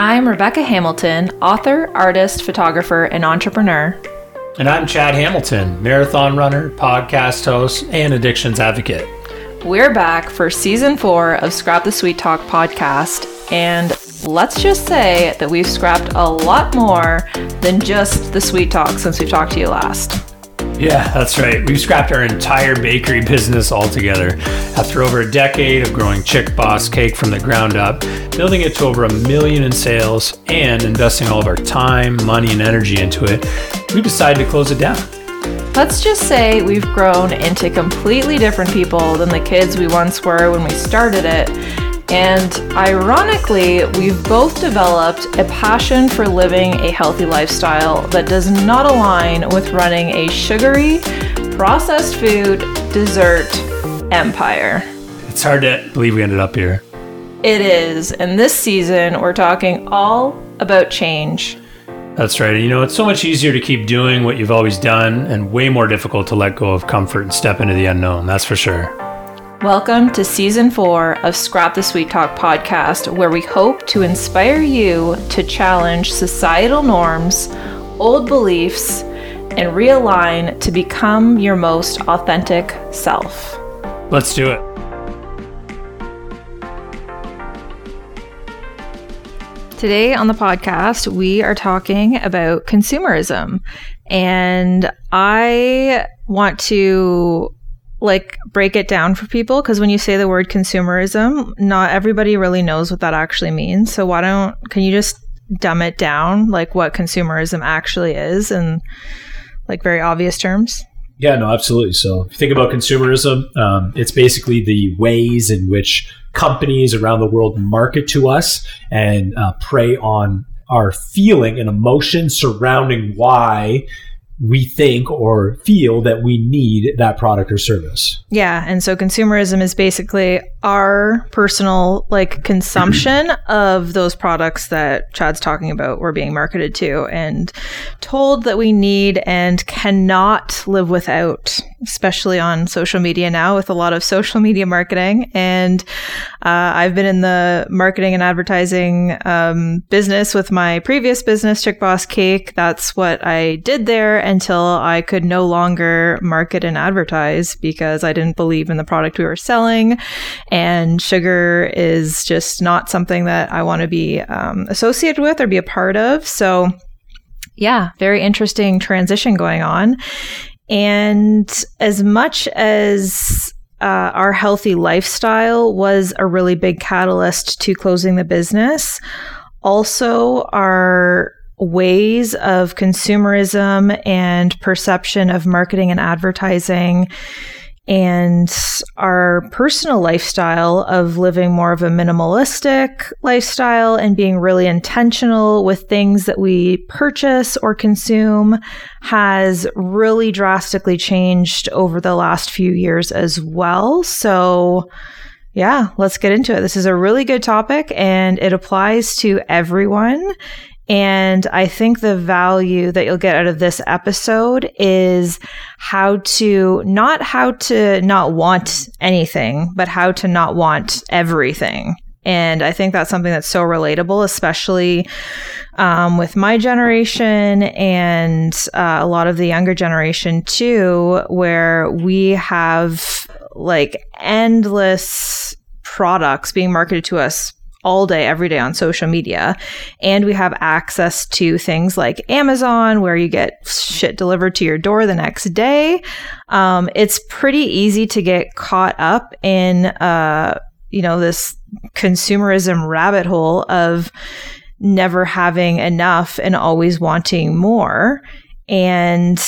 I'm Rebecca Hamilton, author, artist, photographer, and entrepreneur. And I'm Chad Hamilton, marathon runner, podcast host, and addictions advocate. We're back for season four of Scrap the Sweet Talk podcast, and let's just say that we've scrapped a lot more than just the sweet talk since we've talked to you last. Yeah, that's right. We've scrapped our entire bakery business altogether. After over a decade of growing Chick Boss cake from the ground up, building it to over a million in sales, and investing all of our time, money, and energy into it, we decided to close it down. Let's just say we've grown into completely different people than the kids we once were when we started it and ironically, we've both developed a passion for living a healthy lifestyle that does not align with running a sugary, processed food, dessert empire. It's hard to believe we ended up here. It is. And this season, we're talking all about change. That's right. You know, it's so much easier to keep doing what you've always done and way more difficult to let go of comfort and step into the unknown. That's for sure. Welcome to season four of Scrap the Sweet Talk podcast, where we hope to inspire you to challenge societal norms, old beliefs, and realign to become your most authentic self. Let's do it. Today on the podcast, we are talking about consumerism. And I want to like break it down for people because when you say the word consumerism, not everybody really knows what that actually means. So why don't can you just dumb it down like what consumerism actually is in like very obvious terms? Yeah, no, absolutely. So if you think about consumerism, um, it's basically the ways in which companies around the world market to us and uh, prey on our feeling and emotion surrounding why we think or feel that we need that product or service. Yeah. And so consumerism is basically our personal like consumption of those products that Chad's talking about we're being marketed to and told that we need and cannot live without, especially on social media now with a lot of social media marketing. And uh, I've been in the marketing and advertising um, business with my previous business, Chick Boss Cake. That's what I did there until I could no longer market and advertise because I didn't believe in the product we were selling. And sugar is just not something that I want to be um, associated with or be a part of. So, yeah, very interesting transition going on. And as much as uh, our healthy lifestyle was a really big catalyst to closing the business, also our ways of consumerism and perception of marketing and advertising and our personal lifestyle of living more of a minimalistic lifestyle and being really intentional with things that we purchase or consume has really drastically changed over the last few years as well. So, yeah, let's get into it. This is a really good topic and it applies to everyone. And I think the value that you'll get out of this episode is how to not how to not want anything, but how to not want everything. And I think that's something that's so relatable, especially um, with my generation and uh, a lot of the younger generation too, where we have like endless products being marketed to us all day, every day on social media. And we have access to things like Amazon, where you get shit delivered to your door the next day. Um, it's pretty easy to get caught up in, uh, you know, this consumerism rabbit hole of never having enough and always wanting more. And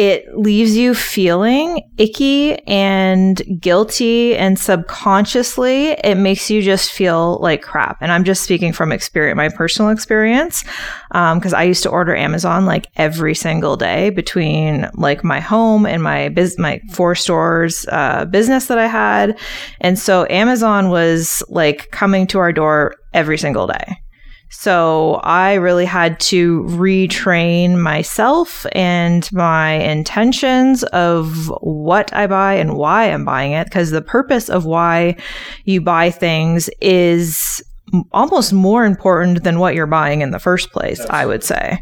it leaves you feeling icky and guilty and subconsciously it makes you just feel like crap. And i'm just speaking from experience my personal experience because um, i used to order amazon like every single day between like my home and my my four stores uh, business that i had. And so amazon was like coming to our door every single day so I really had to retrain myself and my intentions of what I buy and why I'm buying it. Because the purpose of why you buy things is almost more important than what you're buying in the first place, I would say.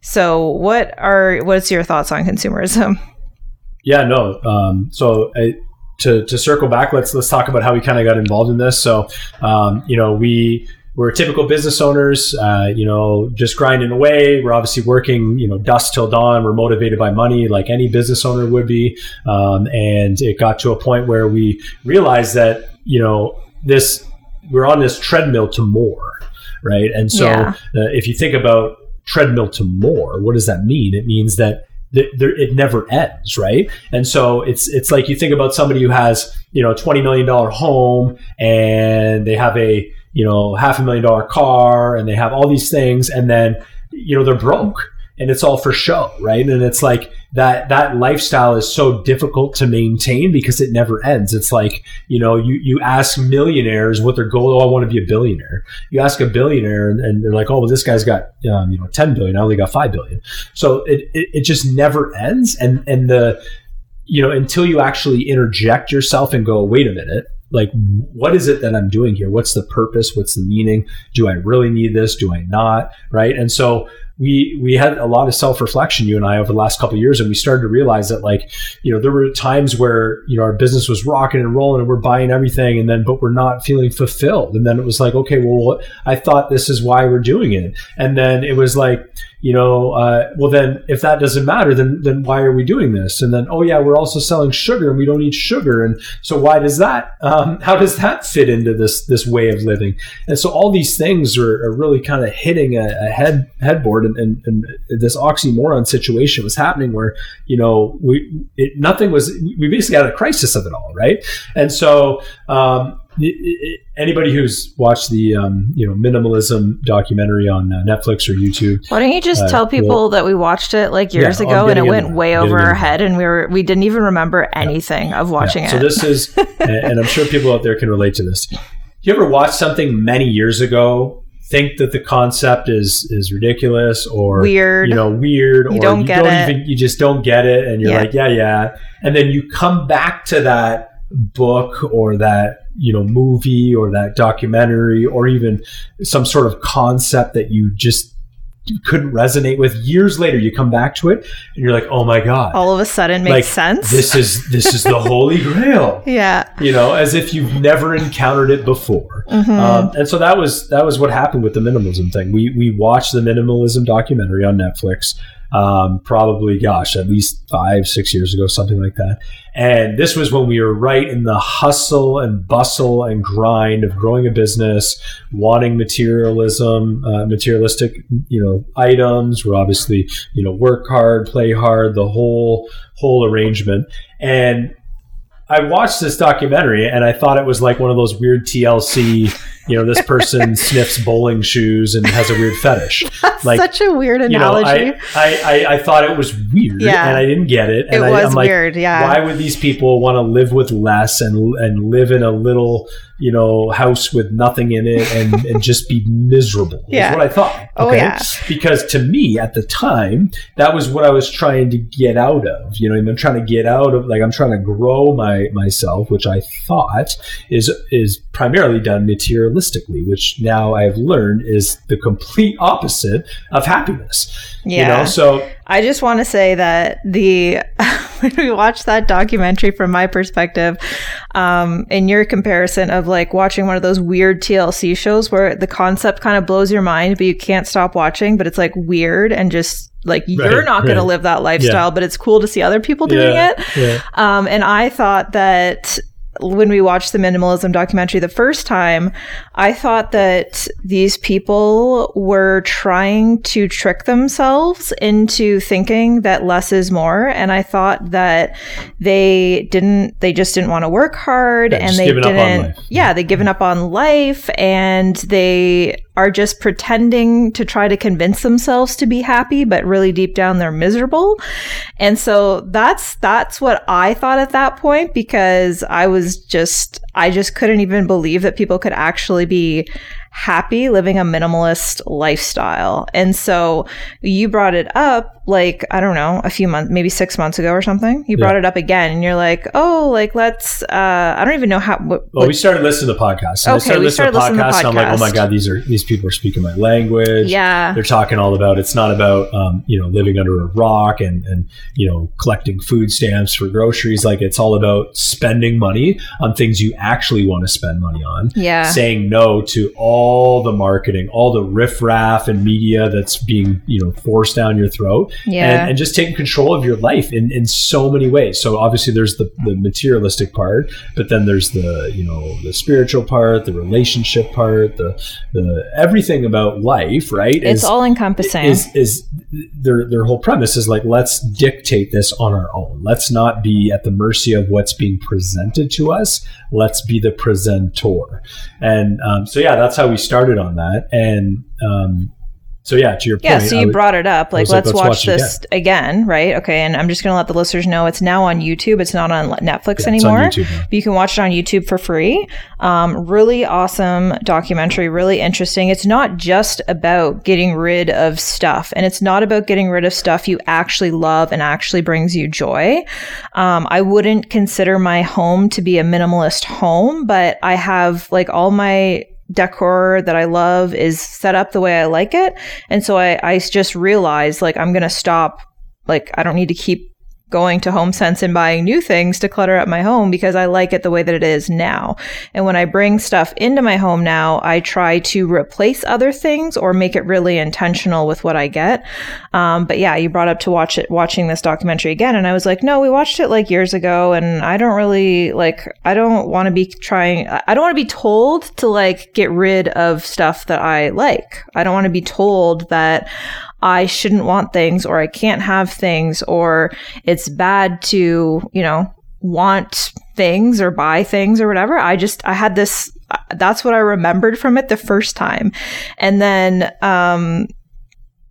So, what are what's your thoughts on consumerism? Yeah, no. Um, so I, to to circle back, let's let's talk about how we kind of got involved in this. So, um, you know, we we're typical business owners, uh, you know, just grinding away. We're obviously working, you know, dusk till dawn. We're motivated by money, like any business owner would be. Um, and it got to a point where we realized that, you know, this we're on this treadmill to more, right? And so, Yeah. uh, if you think about treadmill to more, what does that mean? It means that there, it never ends, right? And so it's it's like you think about somebody who has you know a twenty million dollar home and they have a you know half a million dollar car and they have all these things and then you know they're broke and it's all for show, right? And it's like that that lifestyle is so difficult to maintain because it never ends. It's like you know you you ask millionaires what their goal. Oh, I want to be a billionaire. You ask a billionaire and, and they're like, oh, well, this guy's got um, you know ten billion. I only got five billion. So it, it it just never ends. And and the you know until you actually interject yourself and go, wait a minute. Like, what is it that I'm doing here? What's the purpose? What's the meaning? Do I really need this? Do I not? Right. And so we we had a lot of self reflection, you and I, over the last couple years, and we started to realize that, like, you know, there were times where you know our business was rocking and rolling, and we're buying everything, and then but we're not feeling fulfilled, and then it was like, okay, well, I thought this is why we're doing it, and then it was like, you know, uh, well, then if that doesn't matter, then then why are we doing this? And then, oh yeah, we're also selling sugar, and we don't eat sugar, and so why does that? Um, how does that fit into this this way of living? And so all these things are, are really kind of hitting a, a head headboard, and, and, and this oxymoron situation was happening where you know we it, nothing was we basically had a crisis of it all, right? And so. Um, anybody who's watched the um, you know minimalism documentary on uh, Netflix or YouTube, Why don't you just Uh, tell people that we watched it like years Yeah, ago and it went way I'm over our head and we were we didn't even remember anything of watching Yeah. it. So this is, and I'm sure people out there can relate to this. You ever watch something many years ago, think that the concept is is ridiculous or Weird. you know, weird, You or don't you get don't it. even you just don't get it, and you're Yeah. like, yeah, yeah, and then you come back to that book or that you know movie or that documentary or even some sort of concept that you just couldn't resonate with years later you come back to it and you're like oh my god All of a sudden makes like sense. this is this is the holy grail yeah. you know as if you've never encountered it before Mhm. um, and so that was that was what happened with the minimalism thing we we watched the minimalism documentary on netflix um, probably gosh at least five six years ago something like that. And this was when we were right in the hustle and bustle and grind of growing a business wanting materialism uh, materialistic you know items. We're obviously you know work hard play hard the whole whole arrangement. And I watched this documentary and I thought it was like one of those weird TLC, you know, this person sniffs bowling shoes and has a weird fetish. That's like, such a weird analogy. You know. I, I, I, thought it was weird Yeah. and I didn't get it. it And I, was like, weird, yeah. why would these people want to live with less and and live in a little, you know, house with nothing in it and, and just be miserable? Yeah. Is what I thought. Oh, yeah. Because to me at the time, that was what I was trying to get out of. You know, I'm trying to get out of like I'm trying to grow my myself, which I thought is is primarily done materialistically, which now I've learned is the complete opposite of happiness. yeah. You know, so I just want to say that the when we watched that documentary from my perspective, um, in your comparison of like watching one of those weird TLC shows where the concept kind of blows your mind, but you can't stop watching, but it's like weird and just like you're Right, not going to live that lifestyle, but it's cool to see other people doing yeah, it. yeah. Um, and I thought that when we watched the minimalism documentary the first time, I thought that these people were trying to trick themselves into thinking that less is more. And I thought that they didn't, they just didn't want to work hard Yeah, and they giving up on didn't, yeah, they given up on life and they are just pretending to try to convince themselves to be happy, but really deep down they're miserable. And so that's that's what I thought at that point because I was just I just couldn't even believe that people could actually be happy living a minimalist lifestyle. And so you brought it up like, I don't know, a few months, maybe six months ago or something. You brought Yeah. it up again and you're like, oh, like let's, uh, I don't even know how. What, Well, we started listening to. And I Okay, started we started listening to podcasts. And I'm like, oh my god, these are these people are speaking my language. yeah. they're talking all about it's not about um, you know living under a rock and and you know collecting food stamps for groceries like it's all about spending money on things you actually want to spend money on Yeah. saying no to all the marketing all the riffraff and media that's being you know forced down your throat Yeah. and, and just taking control of your life in, in so many ways so obviously there's the, the materialistic part but then there's the you know the spiritual part the relationship part the the everything about life right it's all encompassing. is is their their whole premise is like let's dictate this on our own. Let's not be at the mercy of what's being presented to us. Let's be the presentor. And um, so yeah, that's how we started on that. And um, so yeah, to your point. Yeah, so you would- brought it up. Like, let's, let's watch, watch this again. right? Okay, and I'm just going to let the listeners know it's now on YouTube. It's not on Netflix yeah, on anymore. Now. But you can watch it on YouTube for free. Um, really awesome documentary, really interesting. It's not just about getting rid of stuff, and it's not about getting rid of stuff you actually love and actually brings you joy. Um, I wouldn't consider my home to be a minimalist home, but I have like all my decor that I love is set up the way I like it. And so I, I just realized like I'm going to stop. Like I don't need to keep going to Home Sense and buying new things to clutter up my home because I like it the way that it is now. And when I bring stuff into my home now, I try to replace other things or make it really intentional with what I get. Um, but yeah, you brought up to watch it, watching this documentary again. And I was like, no, we watched it like years ago. And I don't really like, I don't want to be trying, I don't want to be told to like get rid of stuff that I like. I don't want to be told that I shouldn't want things or I can't have things or it's bad to, you know, want things or buy things or whatever. I just, I had this, that's what I remembered from it the first time. And then, um,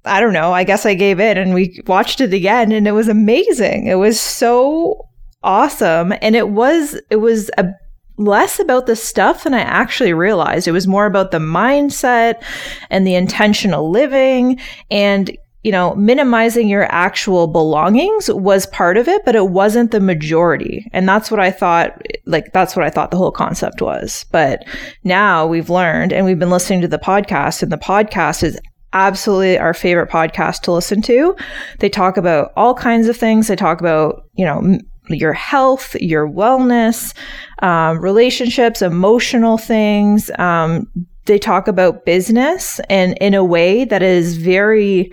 I don't know, I guess I gave in and we watched it again and it was amazing. It was so awesome. And it was, it was a, less about the stuff than I actually realized. It was more about the mindset and the intentional living and you know, minimizing your actual belongings was part of it, but it wasn't the majority. And that's what I thought, like, that's what I thought the whole concept was. But now we've learned and we've been listening to the podcast, and the podcast is absolutely our favorite podcast to listen to. They talk about all kinds of things. They talk about, you know, your health, your wellness, um, relationships, emotional things. Um, they talk about business and in a way that is very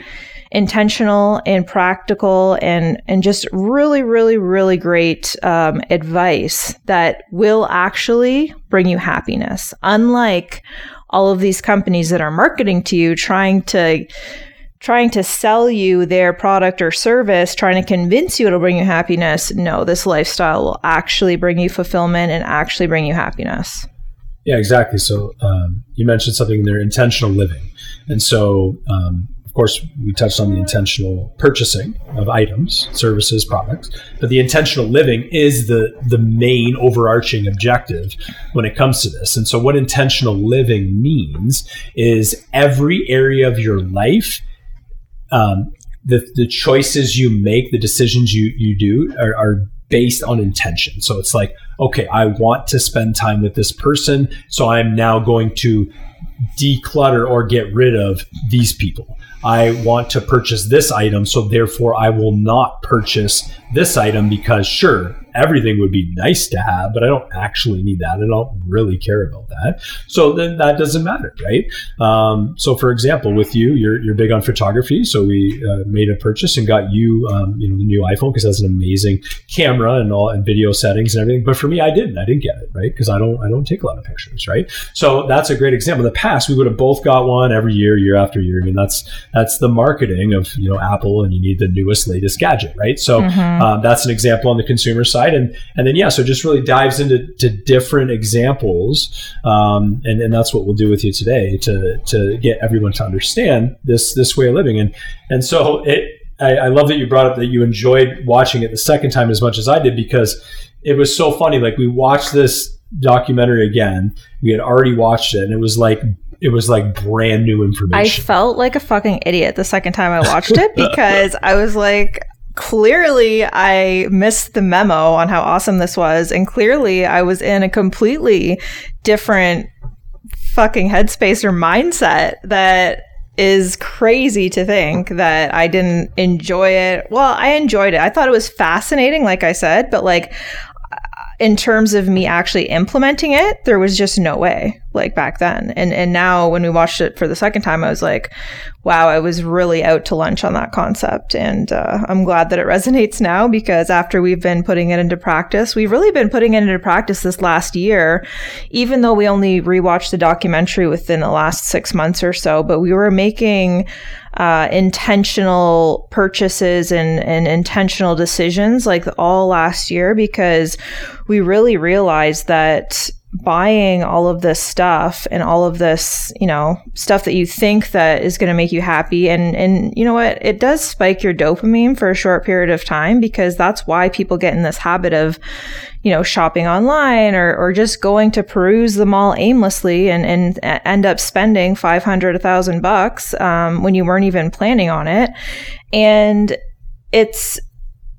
intentional and practical and and just really really really great um, advice that will actually bring you happiness unlike all of these companies that are marketing to you trying to trying to sell you their product or service trying to convince you it'll bring you happiness no this lifestyle will actually bring you fulfillment and actually bring you happiness Yeah, exactly. So um, you mentioned something there, intentional living, and so um, of course we touched on the intentional purchasing of items, services, products, but the intentional living is the the main overarching objective when it comes to this. And so what intentional living means is every area of your life. Um, the, the choices you make, the decisions you, you do are, are based on intention. So it's like, okay, I want to spend time with this person. So I'm now going to declutter or get rid of these people. I want to purchase this item. So therefore, I will not purchase this item because, sure, everything would be nice to have, but I don't actually need that. I don't really care about that. So then that doesn't matter, right? Um, so, for example, with you, you're, you're big on photography. So we uh, made a purchase and got you, um, you know, the new iPhone because it has an amazing camera and all and video settings and everything. But for me, I didn't. I didn't get it, right? Because I don't, I don't take a lot of pictures, right? So that's a great example. In the past, we would have both got one every year, year after year. I mean, that's that's the marketing of you know Apple, and you need the newest, latest gadget, right? So um, that's an example on the consumer side, and and then yeah, so just really dives into to different examples, um, and and that's what we'll do with you today to to get everyone to understand this this way of living, and and so it. I, I love that you brought up that you enjoyed watching it the second time as much as I did because it was so funny. Like we watched this documentary again. We had already watched it, and it was like it was like brand new information. I felt like a fucking idiot the second time I watched it because I was like, clearly I missed the memo on how awesome this was. And clearly I was in a completely different fucking headspace or mindset that is crazy to think that I didn't enjoy it. Well, I enjoyed it. I thought it was fascinating, like I said, but like, in terms of me actually implementing it, there was just no way like back then. And and now when we watched it for the second time, I was like, wow, I was really out to lunch on that concept. And uh, I'm glad that it resonates now because after we've been putting it into practice, we've really been putting it into practice this last year, even though we only rewatched the documentary within the last six months or so. But we were making uh, intentional purchases and, and intentional decisions like all last year because we really realized that buying all of this stuff and all of this, you know, stuff that you think that is going to make you happy and and you know what, it does spike your dopamine for a short period of time because that's why people get in this habit of you know, shopping online or, or just going to peruse the mall aimlessly and, and end up spending 500, 1000 bucks, um, when you weren't even planning on it. And it's,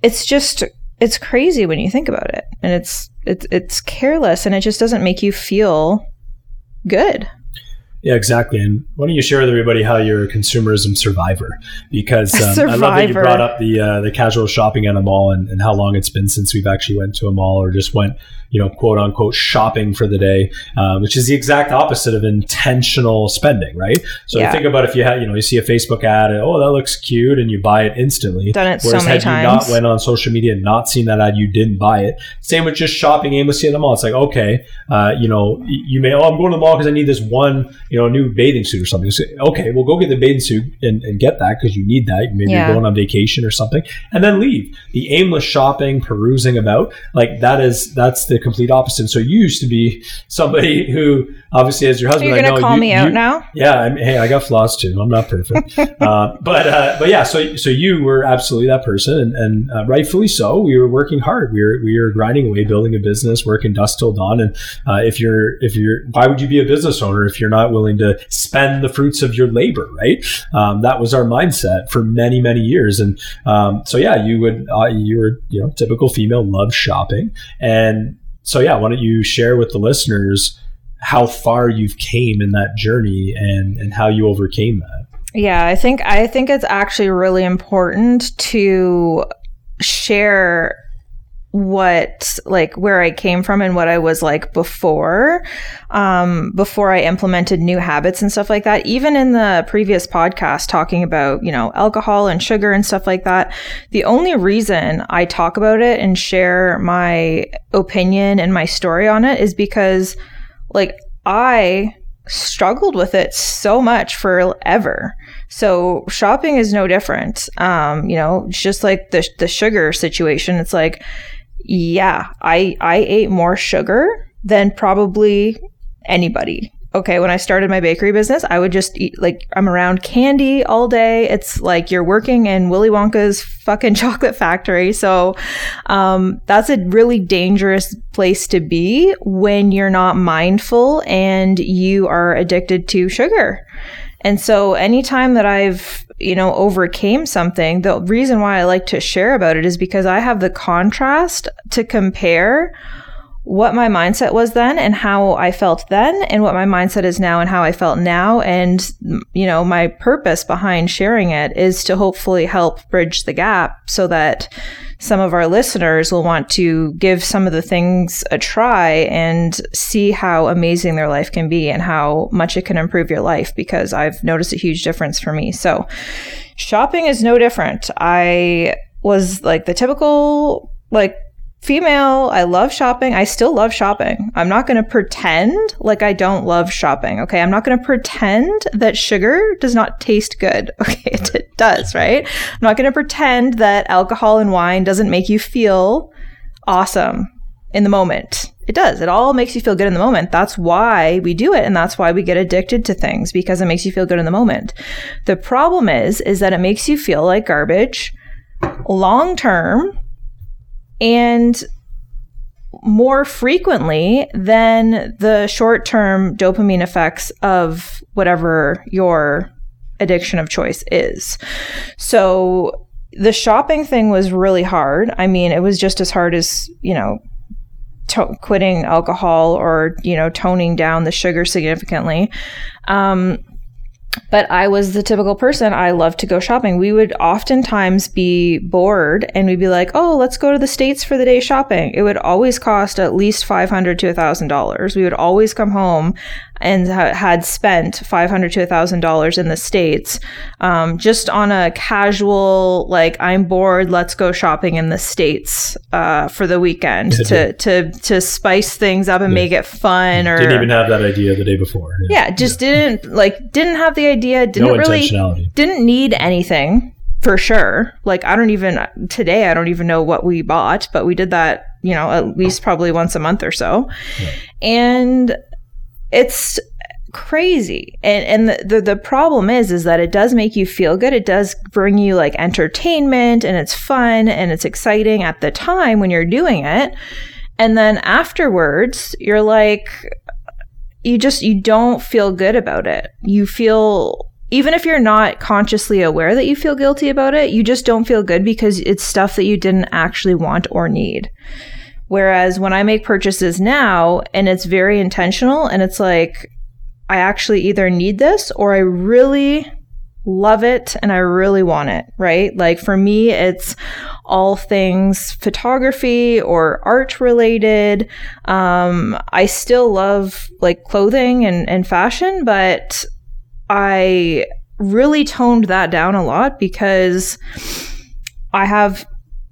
it's just, it's crazy when you think about it and it's, it's, it's careless and it just doesn't make you feel good. Yeah, exactly. And why don't you share with everybody how you're a consumerism survivor? Because um, I love that you brought up the uh, the casual shopping at a mall and, and how long it's been since we've actually went to a mall or just went, you know, quote unquote shopping for the day, um, which is the exact opposite of intentional spending, right? So Yeah. think about if you had, you know, you see a Facebook ad, and, oh, that looks cute, and you buy it instantly. Done it so Whereas many had you not times. went on social media and not seen that ad, you didn't buy it. Same with just shopping aimlessly at the mall. It's like, okay, uh, you know, you may, oh, I'm going to the mall because I need this one, you know, new bathing suit or something. So, okay, well, go get the bathing suit and, and get that because you need that. Maybe Yeah. you're going on vacation or something, and then leave. The aimless shopping, perusing about, like that is that's the complete opposite. So you used to be somebody who, obviously, as your husband. Are husband, you I going to call you- me out you- now? yeah, I mean, hey, I got flaws too. I'm not perfect, uh, but uh, but yeah. So so you were absolutely that person, and, and uh, rightfully so. We were working hard. We were we were grinding away, building a business, working dust till dawn. And uh, if you're if you're, why would you be a business owner if you're not willing to spend the fruits of your labor, right? Um, that was our mindset for many many years. And um, so yeah, you would uh, you were you know typical female, loves shopping, and so yeah. Why don't you share with the listeners? how far you've came in that journey and and how you overcame that. Yeah, I think I think it's actually really important to share what like where I came from and what I was like before um before I implemented new habits and stuff like that even in the previous podcast talking about you know alcohol and sugar and stuff like that the only reason I talk about it and share my opinion and my story on it is because like I struggled with it so much forever. So shopping is no different. Um, you know, just like the the sugar situation. It's like, yeah, I I ate more sugar than probably anybody. Okay, when I started my bakery business, I would just eat like I'm around candy all day. It's like you're working in Willy Wonka's fucking chocolate factory. So um, that's a really dangerous place to be when you're not mindful and you are addicted to sugar. And so anytime that I've, you know, overcame something, the reason why I like to share about it is because I have the contrast to compare what my mindset was then and how I felt then and what my mindset is now and how I felt now. And you know my purpose behind sharing it is to hopefully help bridge the gap so that some of our listeners will want to give some of the things a try and see how amazing their life can be and how much it can improve your life because I've noticed a huge difference for me. So shopping is no different. I was like the typical like female. I love shopping. I still love shopping. I'm not going to pretend like I don't love shopping. Okay. I'm not going to pretend that sugar does not taste good. Okay. It, it does, right? I'm not going to pretend that alcohol and wine doesn't make you feel awesome in the moment. It does. It all makes you feel good in the moment. That's why we do it. And that's why we get addicted to things because it makes you feel good in the moment. The problem is, is that it makes you feel like garbage long term and more frequently than the short term dopamine effects of whatever your addiction of choice is. So the shopping thing was really hard. I mean, it was just as hard as, you know, to- quitting alcohol or, you know, toning down the sugar significantly. Um, but I was the typical person. I love to go shopping. We would oftentimes be bored and we'd be like, oh, let's go to the States for the day shopping. It would always cost at least 500 to $1,000. We would always come home and ha- had spent 500 to $1,000 in the States um, just on a casual, like, I'm bored, let's go shopping in the States uh, for the weekend to, to, to spice things up and Yeah. make it fun. Or Didn't even have that idea the day before. yeah, just didn't like didn't have the idea, didn't no really didn't need anything for sure. Like I don't even today I don't even know what we bought, but we did that, you know, at least probably once a month or so. And it's crazy. And and the, the the problem is is that it does make you feel good. It does bring you like entertainment and it's fun and it's exciting at the time when you're doing it. And then afterwards, you're like you just you don't feel good about it. You feel even if you're not consciously aware that you feel guilty about it, you just don't feel good because it's stuff that you didn't actually want or need. Whereas when I make purchases now and it's very intentional and it's like I actually either need this or I really love it and I really want it, right? Like for me, it's all things photography or art related. Um, I still love like clothing and, and fashion, but I really toned that down a lot because I have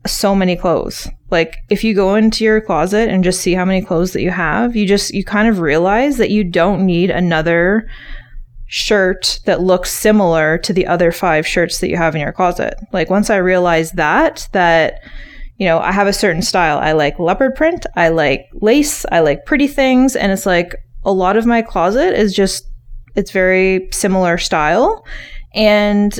so many clothes. Like if you go into your closet and just see how many clothes that you have, you just you kind of realize that you don't need another shirt that looks similar to the other five shirts that you have in your closet. Like once I realized that that you know, I have a certain style. I like leopard print, I like lace, I like pretty things and it's like a lot of my closet is just it's very similar style and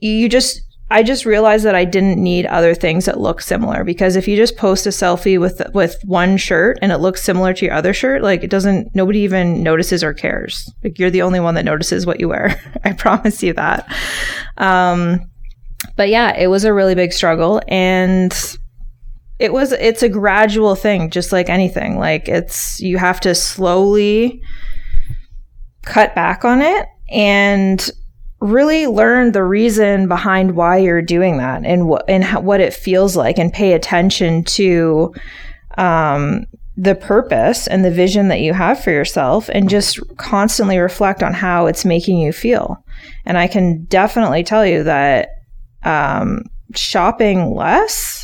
you just I just realized that I didn't need other things that look similar because if you just post a selfie with with one shirt and it looks similar to your other shirt, like it doesn't nobody even notices or cares. Like you're the only one that notices what you wear. I promise you that. Um but yeah, it was a really big struggle and it was it's a gradual thing just like anything. Like it's you have to slowly cut back on it and really learn the reason behind why you're doing that and what and how, what it feels like and pay attention to um, the purpose and the vision that you have for yourself and just constantly reflect on how it's making you feel. And i can definitely tell you that um, shopping less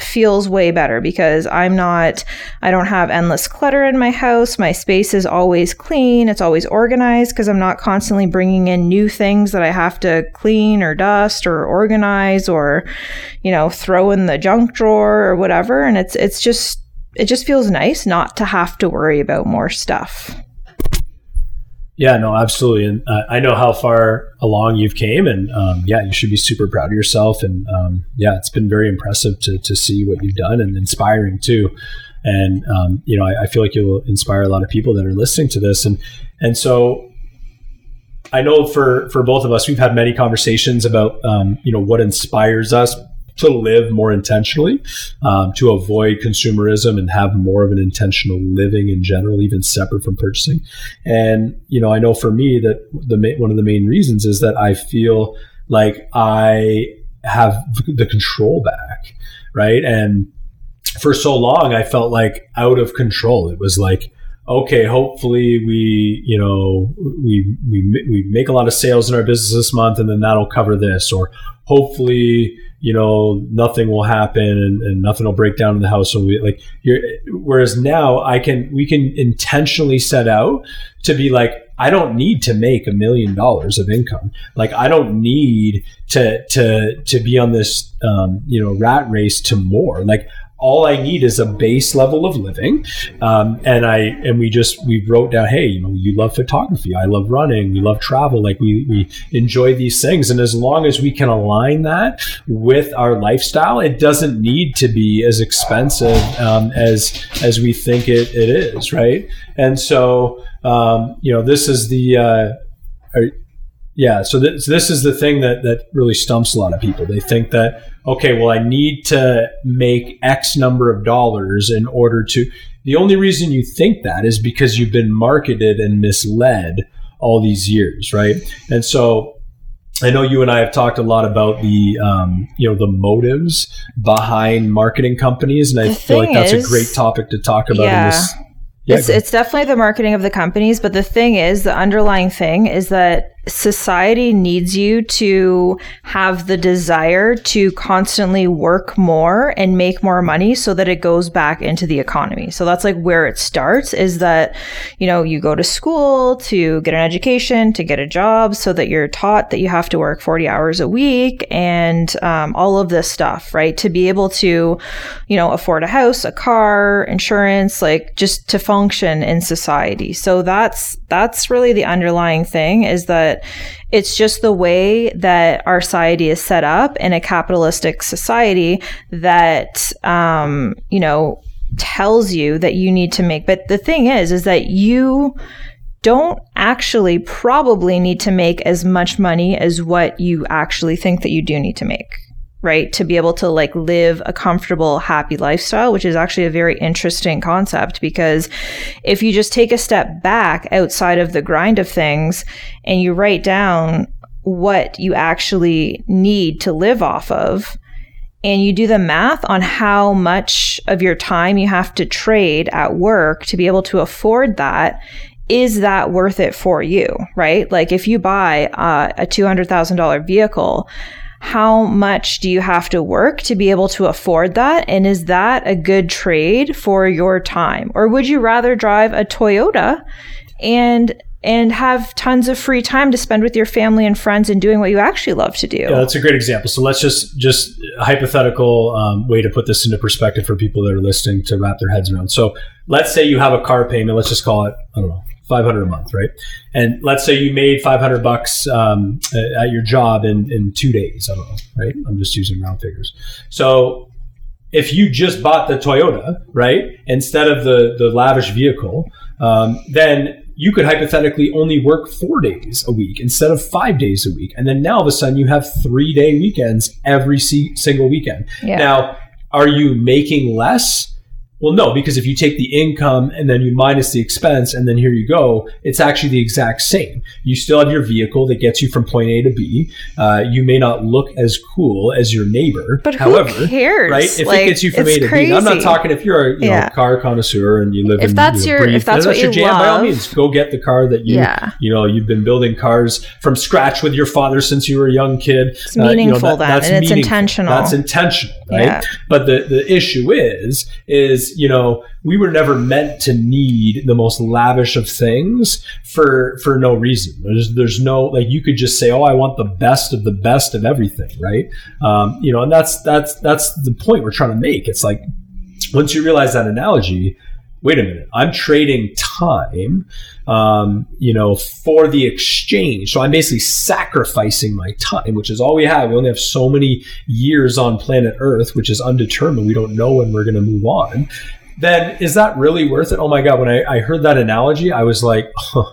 feels way better because I'm not, I don't have endless clutter in my house. My space is always clean. It's always organized because I'm not constantly bringing in new things that I have to clean or dust or organize or, you know, throw in the junk drawer or whatever. And it's, it's just, it just feels nice not to have to worry about more stuff. Yeah, no, absolutely, and uh, I know how far along you've came, and um, yeah, you should be super proud of yourself. And um, yeah, it's been very impressive to to see what you've done, and inspiring too. And um, you know, I, I feel like you'll inspire a lot of people that are listening to this, and and so I know for for both of us, we've had many conversations about um, you know what inspires us to live more intentionally, um, to avoid consumerism and have more of an intentional living in general, even separate from purchasing. And you know, I know for me that the one of the main reasons is that I feel like I have the control back, right? And for so long, I felt like out of control. It was like okay, hopefully we, you know, we, we, we make a lot of sales in our business this month and then that'll cover this. Or hopefully, you know, nothing will happen and, and nothing will break down in the house. So we like, you're, whereas now I can, we can intentionally set out to be like, I don't need to make a million dollars of income. Like I don't need to, to, to be on this, um, you know, rat race to more. Like all I need is a base level of living. Um, and I and we just we wrote down, hey, you know, you love photography, I love running, we love travel, like we we enjoy these things. And as long as we can align that with our lifestyle, it doesn't need to be as expensive um, as as we think it, it is, right? And so um, you know, this is the uh, yeah, so this, this is the thing that, that really stumps a lot of people. They think that, okay, well, I need to make X number of dollars in order to. The only reason you think that is because you've been marketed and misled all these years, right? And so I know you and I have talked a lot about the um, you know the motives behind marketing companies, and I The feel like that's is- a great topic to talk about Yeah. in this. Yeah, it's, it's definitely the marketing of the companies, but the thing is, the underlying thing is that society needs you to have the desire to constantly work more and make more money so that it goes back into the economy. So that's like where it starts is that, you know, you go to school to get an education, to get a job so that you're taught that you have to work 40 hours a week and um, all of this stuff, right? To be able to, you know, afford a house, a car, insurance, like just to function in society. So that's, that's really the underlying thing is that it's just the way that our society is set up in a capitalistic society that, um, you know, tells you that you need to make. But the thing is, is that you don't actually probably need to make as much money as what you actually think that you do need to make right to be able to like live a comfortable happy lifestyle which is actually a very interesting concept because if you just take a step back outside of the grind of things and you write down what you actually need to live off of and you do the math on how much of your time you have to trade at work to be able to afford that is that worth it for you right? Like if you buy uh, a $200000 vehicle how much do you have to work to be able to afford that and is that a good trade for your time or would you rather drive a toyota and and have tons of free time to spend with your family and friends and doing what you actually love to do Yeah, that's a great example. So let's just just a hypothetical um, way to put this into perspective for people that are listening to wrap their heads around. So let's say you have a car payment. Let's just call it I don't know five hundred a month, right? And let's say you made five hundred bucks um, at your job in in two days. I don't know, right? I'm just using round figures. So if you just bought the Toyota, right, instead of the the lavish vehicle, um, then you could hypothetically only work four days a week instead of five days a week, and then now all of a sudden you have three day weekends every single weekend. Yeah. Now, are you making less? Well, no, because if you take the income and then you minus the expense, and then here you go, it's actually the exact same. You still have your vehicle that gets you from point A to B. Uh, you may not look as cool as your neighbor, But who however, cares? right? If Like, it gets you from A to B, I'm not talking if you're a you know, car connoisseur and you live If in that's you know, your- breathe- if that's what your you jam, by all means, go get the car that you Yeah. you know you've been building cars from scratch with your father since you were a young kid. It's meaningful then, and it's intentional. That's intentional, right? Yeah. But the the issue is is you know we were never meant to need the most lavish of things for for no reason. There's there's no like you could just say, oh, I want the best of the best of everything, right? Um, you know, and that's that's that's the point we're trying to make. It's like once you realize that analogy, wait a minute, I'm trading time, um, you know, for the exchange. So I'm basically sacrificing my time, which is all we have. We only have so many years on planet Earth, which is undetermined. We don't know when we're going to move on. Then is that really worth it? Oh my God. When I, I heard that analogy, I was like, huh,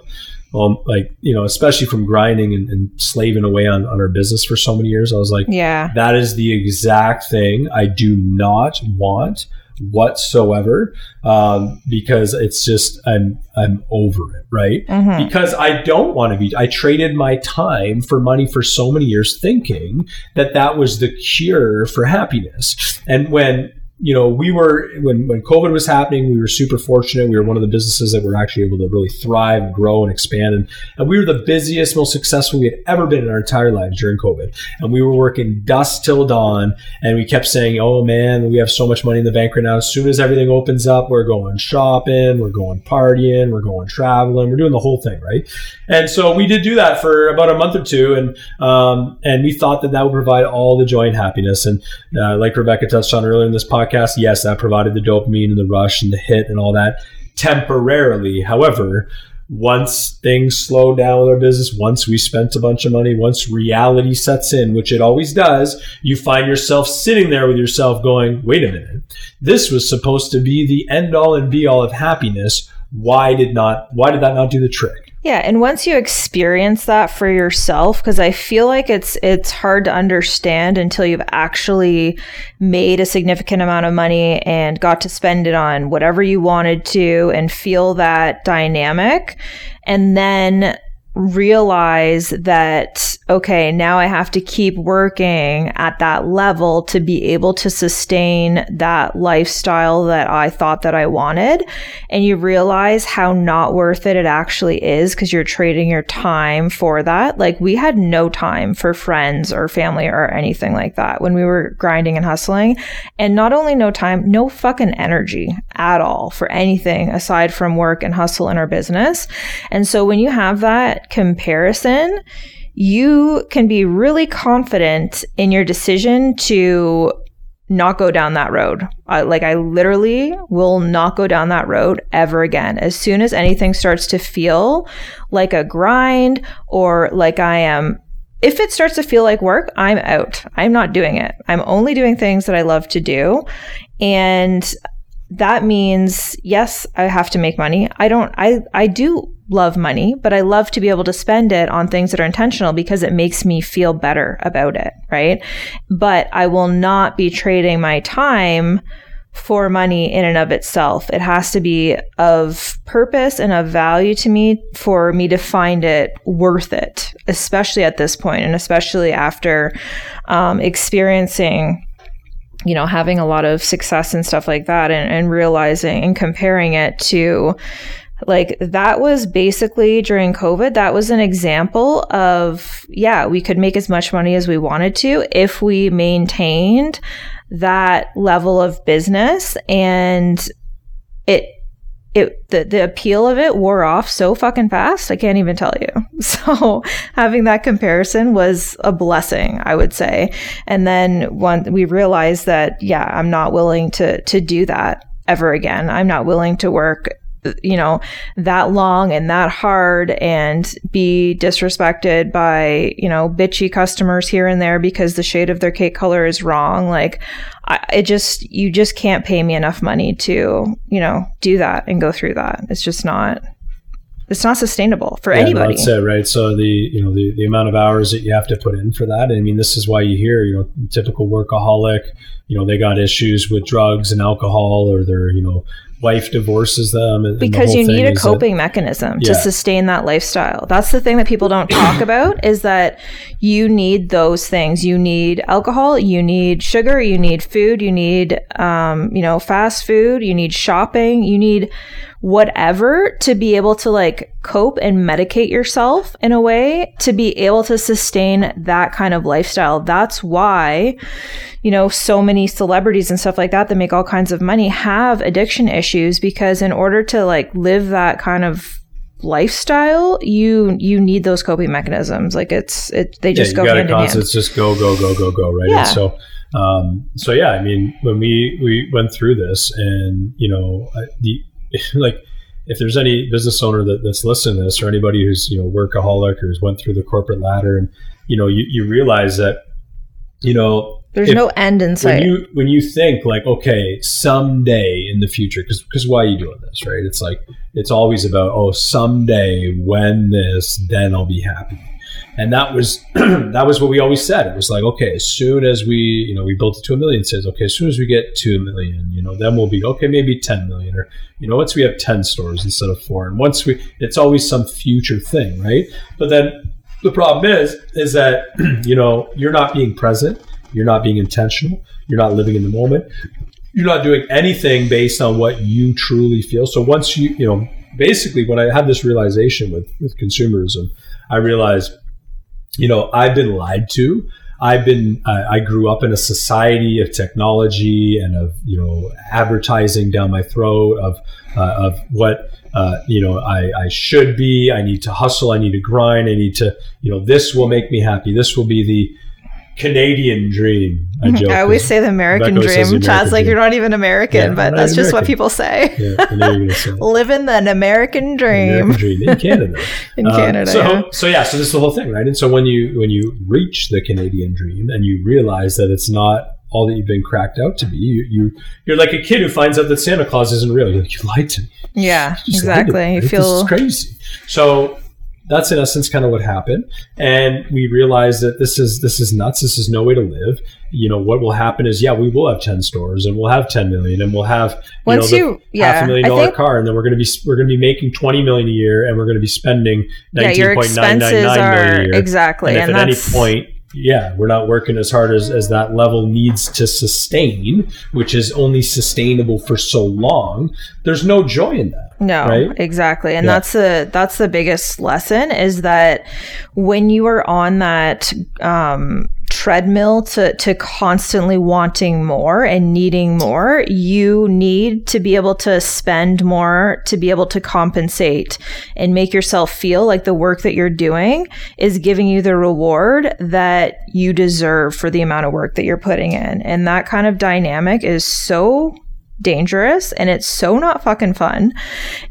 well, like, you know, especially from grinding and, and slaving away on, on our business for so many years, I was like, yeah that is the exact thing I do not want whatsoever um, because it's just I'm I'm over it, right? Mhm. Because I don't want to be. I traded my time for money for so many years, thinking that that was the cure for happiness. And when you know we were when when COVID was happening, we were super fortunate. We were one of the businesses that were actually able to really thrive, grow, and expand. And, and we were the busiest, most successful we had ever been in our entire lives during COVID. And we were working dusk till dawn. And we kept saying, "Oh man, we have so much money in the bank right now. As soon as everything opens up, we're going shopping, we're going partying, we're going traveling, we're doing the whole thing, right?" And so we did do that for about a month or two, and um, and we thought that that would provide all the joy and happiness. And uh, like Rebecca touched on earlier in this podcast podcast, yes, that provided the dopamine and the rush and the hit and all that temporarily. However, once things slow down with our business, once we spent a bunch of money, once reality sets in, which it always does, you find yourself sitting there with yourself going, wait a minute, this was supposed to be the end all and be all of happiness. Why did not, why did that not do the trick? Yeah, and once you experience that for yourself because I feel like it's it's hard to understand until you've actually made a significant amount of money and got to spend it on whatever you wanted to and feel that dynamic. And then realize that, okay, now I have to keep working at that level to be able to sustain that lifestyle that I thought that I wanted. And you realize how not worth it it actually is because you're trading your time for that. Like we had no time for friends or family or anything like that when we were grinding and hustling. And not only no time, no fucking energy at all for anything aside from work and hustle in our business. And so when you have that, comparison, you can be really confident in your decision to not go down that road. Like I literally will not go down that road ever again. As soon as anything starts to feel like a grind or like I am if it starts to feel like work, I'm out. I'm not doing it. I'm only doing things that I love to do. And that means yes, I have to make money. I don't I I do love money, but I love to be able to spend it on things that are intentional because it makes me feel better about it, right? But I will not be trading my time for money in and of itself. It has to be of purpose and of value to me for me to find it worth it, especially at this point and especially after um, experiencing you know, having a lot of success and stuff like that and, and realizing and comparing it to like that was basically during COVID, that was an example of, yeah, we could make as much money as we wanted to if we maintained that level of business and it it the, the appeal of it wore off so fucking fast i can't even tell you. So having that comparison was a blessing i would say. And then when we realized that yeah i'm not willing to to do that ever again. I'm not willing to work you know, that long and that hard and be disrespected by, you know, bitchy customers here and there because the shade of their cake color is wrong. Like, I, it just, you just can't pay me enough money to, you know, do that and go through that. It's just not, it's not sustainable for yeah, anybody. that's it, right? So the you know the, the amount of hours that you have to put in for that. I mean, this is why you hear you know typical workaholic. You know, they got issues with drugs and alcohol, or they're you know wife divorces them. And, because and you need a coping that, mechanism yeah. to sustain that lifestyle. That's the thing that people don't talk about is that you need those things. You need alcohol, you need sugar, you need food, you need, um, you know, fast food, you need shopping, you need whatever to be able to like cope and medicate yourself in a way to be able to sustain that kind of lifestyle. That's why, you know, so many celebrities and stuff like that that make all kinds of money have addiction issues because in order to like live that kind of lifestyle you you need those coping mechanisms. Like it's it they just yeah, go hand in hand. it's just go go go go go right? Yeah. and so um so yeah i mean when we we went through this and you know the like if there's any business owner that, that's listening to this or anybody who's you know workaholic or has went through the corporate ladder and you know you, you realize that you know there's if, no end in sight when you when you think like okay someday in the future because because why are you doing this right it's like it's always about oh someday when this then i'll be happy and that was that was what we always said. It was like, okay, as soon as we, you know, we built it to a million, says, okay, as soon as we get two million, you know, then we'll be okay, maybe ten million, or you know, once we have ten stores instead of four, and once we, it's always some future thing, right? But then the problem is, is that you know, you're not being present, you're not being intentional, you're not living in the moment, you're not doing anything based on what you truly feel. So once you, you know, basically, when I had this realization with with consumerism, I realized you know, I've been lied to. I've been, uh, I grew up in a society of technology and of, you know, advertising down my throat of, uh, of what, uh, you know, I, I should be. I need to hustle. I need to grind. I need to, you know, this will make me happy. This will be the, Canadian dream. I joke. I always say the American dream. Chad's American like, you're not even American, Yeah, but that's even just what people say. Yeah, I know you're gonna say. Living the American dream American dream in Canada. in Uh, Canada. So, yeah. so yeah, so this is the whole thing, right? And so when you when you reach the Canadian dream and you realize that it's not all that you've been cracked out to be, you, you you're like a kid who finds out that Santa Claus isn't real. You're like, you lied to me. Yeah, You just lied to me, exactly. right? You feel crazy. So that's in essence kind of what happened, and we realized that this is this is nuts. This is no way to live. You know what will happen is yeah, we will have ten stores and we'll have ten million and we'll have you once know, the you, half yeah, a million dollar think car, and then we're going to be we're going to be making twenty million a year, and we're going to be spending yeah, nineteen your point nine nine expenses are a year. exactly, and and, at any point, yeah, we're not working as hard as, as that level needs to sustain, which is only sustainable for so long. There's no joy in that. No, right? exactly. And Yeah. that's the that's the biggest lesson is that when you are on that um treadmill to to constantly wanting more and needing more, you need to be able to spend more to be able to compensate and make yourself feel like the work that you're doing is giving you the reward that you deserve for the amount of work that you're putting in. And that kind of dynamic is so dangerous and it's so not fucking fun.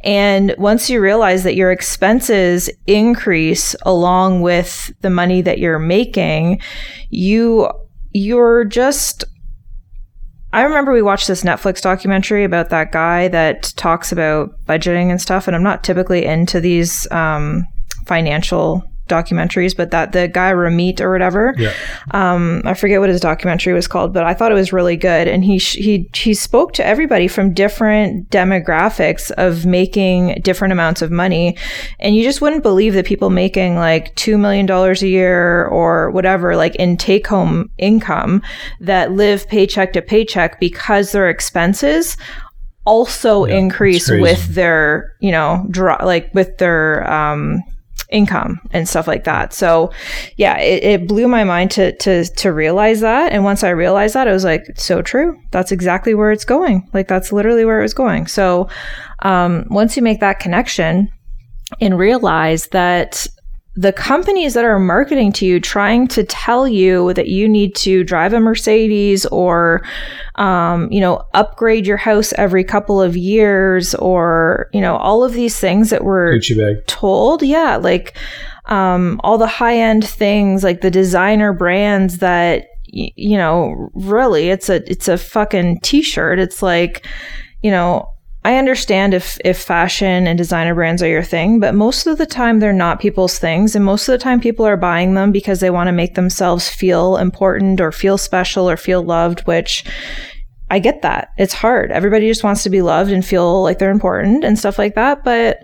And once you realize that your expenses increase along with the money that you're making, you you're just I remember we watched this Netflix documentary about that guy that talks about budgeting and stuff and I'm not typically into these um financial documentaries but that the guy Ramit or whatever Yeah. um, I forget what his documentary was called, but I thought it was really good. And he sh- he he spoke to everybody from different demographics of making different amounts of money, and you just wouldn't believe the people making like two million dollars a year or whatever, like in take home income, that live paycheck to paycheck because their expenses also Yeah, increase with their you know draw like with their um income and stuff like that. So yeah it, it blew my mind to to to realize that. And once i realized that i was like so true. That's exactly where it's going. Like that's literally where it was going. So um once you make that connection and realize that the companies that are marketing to you trying to tell you that you need to drive a mercedes or um, you know upgrade your house every couple of years or you know all of these things that we're told. Yeah like um, all the high end things like the designer brands that you know really it's a it's a fucking t-shirt. It's like you know I understand if if fashion and designer brands are your thing, but most of the time they're not people's things, and most of the time people are buying them because they want to make themselves feel important or feel special or feel loved, which I get that. It's hard. Everybody just wants to be loved and feel like they're important and stuff like that, but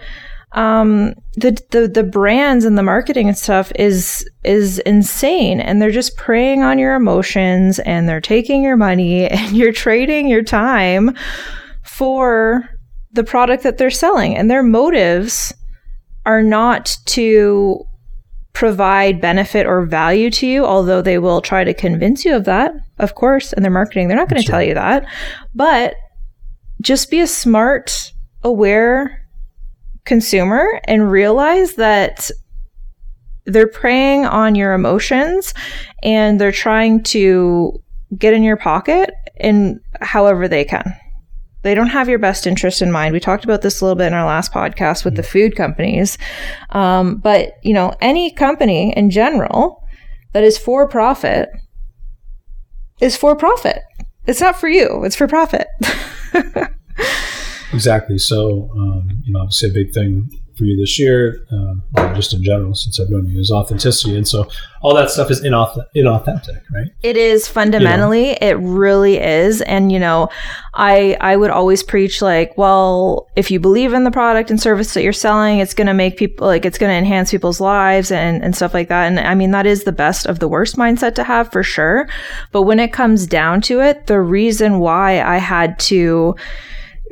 um the the the brands and the marketing and stuff is is insane and they're just preying on your emotions and they're taking your money and you're trading your time for the product that they're selling and their motives are not to provide benefit or value to you although they will try to convince you of that of course in their marketing they're not going to Sure. tell you that but just be a smart aware consumer and realize that they're preying on your emotions and they're trying to get in your pocket in however they can. They don't have your best interest in mind. We talked about this a little bit in our last podcast with the food companies. Um, but, you know, any company in general that is for profit is for profit. It's not for you, it's for profit. Exactly. So, um, you know, obviously a big thing for you this year, um, just in general, since I've known you, is authenticity. And so all that stuff is inauth- inauthentic, right? It is fundamentally, it really is. And you know, I I would always preach like, well, if you believe in the product and service that you're selling, it's gonna make people like it's gonna enhance people's lives and, and stuff like that. And I mean that is the best of the worst mindset to have for sure. But when it comes down to it, the reason why I had to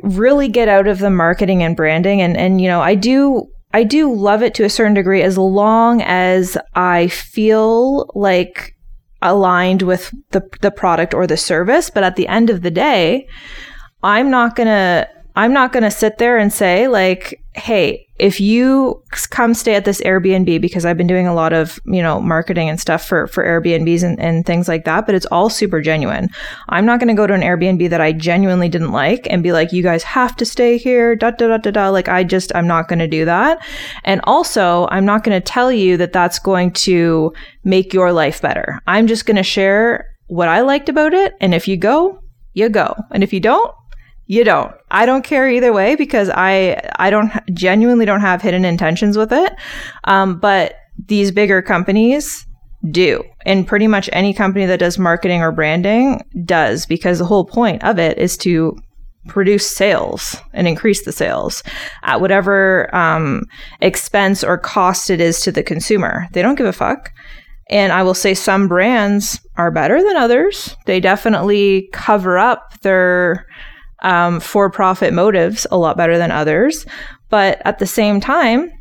really get out of the marketing and branding. And and you know I do I do love it to a certain degree as long as I feel like aligned with the the product or the service. But at the end of the day I'm not going to I'm not going to sit there and say like hey if you come stay at this Airbnb, because I've been doing a lot of, you know, marketing and stuff for, for Airbnbs and, and things like that, but it's all super genuine. I'm not going to go to an Airbnb that I genuinely didn't like and be like, you guys have to stay here, da, da, da, da, da. Like, I just, I'm not going to do that. And also, I'm not going to tell you that that's going to make your life better. I'm just going to share what I liked about it. And if you go, you go. And if you don't, you don't. I don't care either way because I I don't genuinely don't have hidden intentions with it. Um, but these bigger companies do, and pretty much any company that does marketing or branding does because the whole point of it is to produce sales and increase the sales at whatever um, expense or cost it is to the consumer. They don't give a fuck. And I will say some brands are better than others. They definitely cover up their um, for profit motives a lot better than others. But at the same time,